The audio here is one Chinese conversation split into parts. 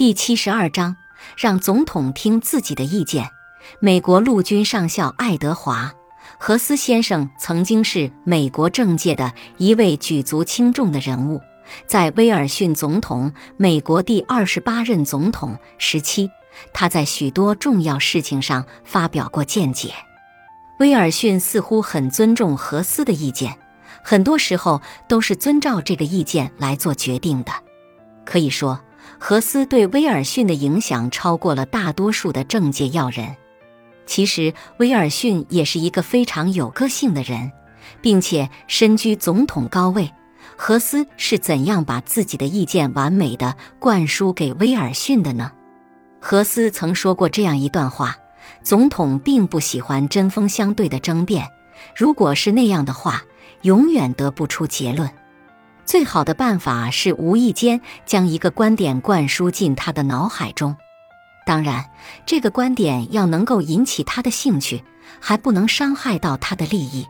第七十二章，让总统听自己的意见。美国陆军上校爱德华·何斯先生曾经是美国政界的一位举足轻重的人物。在威尔逊总统（美国第二十八任总统）时期，他在许多重要事情上发表过见解。威尔逊似乎很尊重何斯的意见，很多时候都是遵照这个意见来做决定的。可以说。何斯对威尔逊的影响超过了大多数的政界要人。其实，威尔逊也是一个非常有个性的人，并且身居总统高位。何斯是怎样把自己的意见完美的灌输给威尔逊的呢？何斯曾说过这样一段话：“总统并不喜欢针锋相对的争辩，如果是那样的话，永远得不出结论。”最好的办法是无意间将一个观点灌输进他的脑海中，当然，这个观点要能够引起他的兴趣，还不能伤害到他的利益。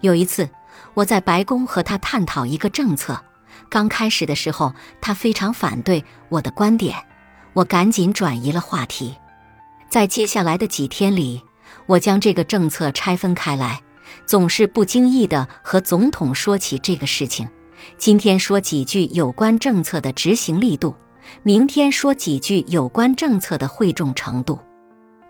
有一次，我在白宫和他探讨一个政策，刚开始的时候，他非常反对我的观点，我赶紧转移了话题。在接下来的几天里，我将这个政策拆分开来，总是不经意地和总统说起这个事情。今天说几句有关政策的执行力度，明天说几句有关政策的惠众程度。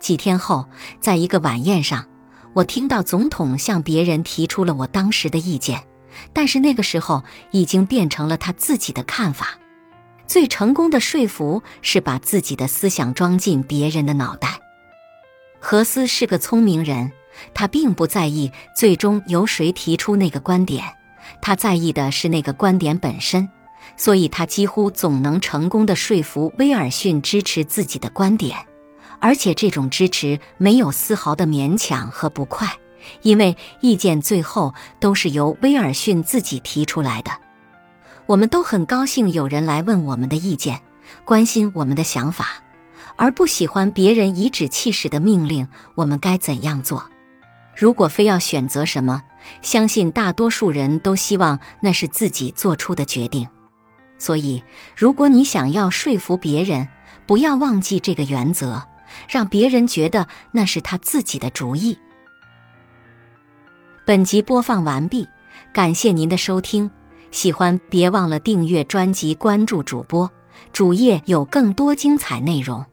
几天后，在一个晚宴上，我听到总统向别人提出了我当时的意见，但是那个时候已经变成了他自己的看法。最成功的说服是把自己的思想装进别人的脑袋。何斯是个聪明人，他并不在意最终由谁提出那个观点。他在意的是那个观点本身，所以他几乎总能成功的说服威尔逊支持自己的观点，而且这种支持没有丝毫的勉强和不快，因为意见最后都是由威尔逊自己提出来的。我们都很高兴有人来问我们的意见，关心我们的想法，而不喜欢别人颐指气使的命令我们该怎样做。如果非要选择什么，相信大多数人都希望那是自己做出的决定。所以，如果你想要说服别人，不要忘记这个原则，让别人觉得那是他自己的主意。本集播放完毕，感谢您的收听。喜欢别忘了订阅专辑、关注主播，主页有更多精彩内容。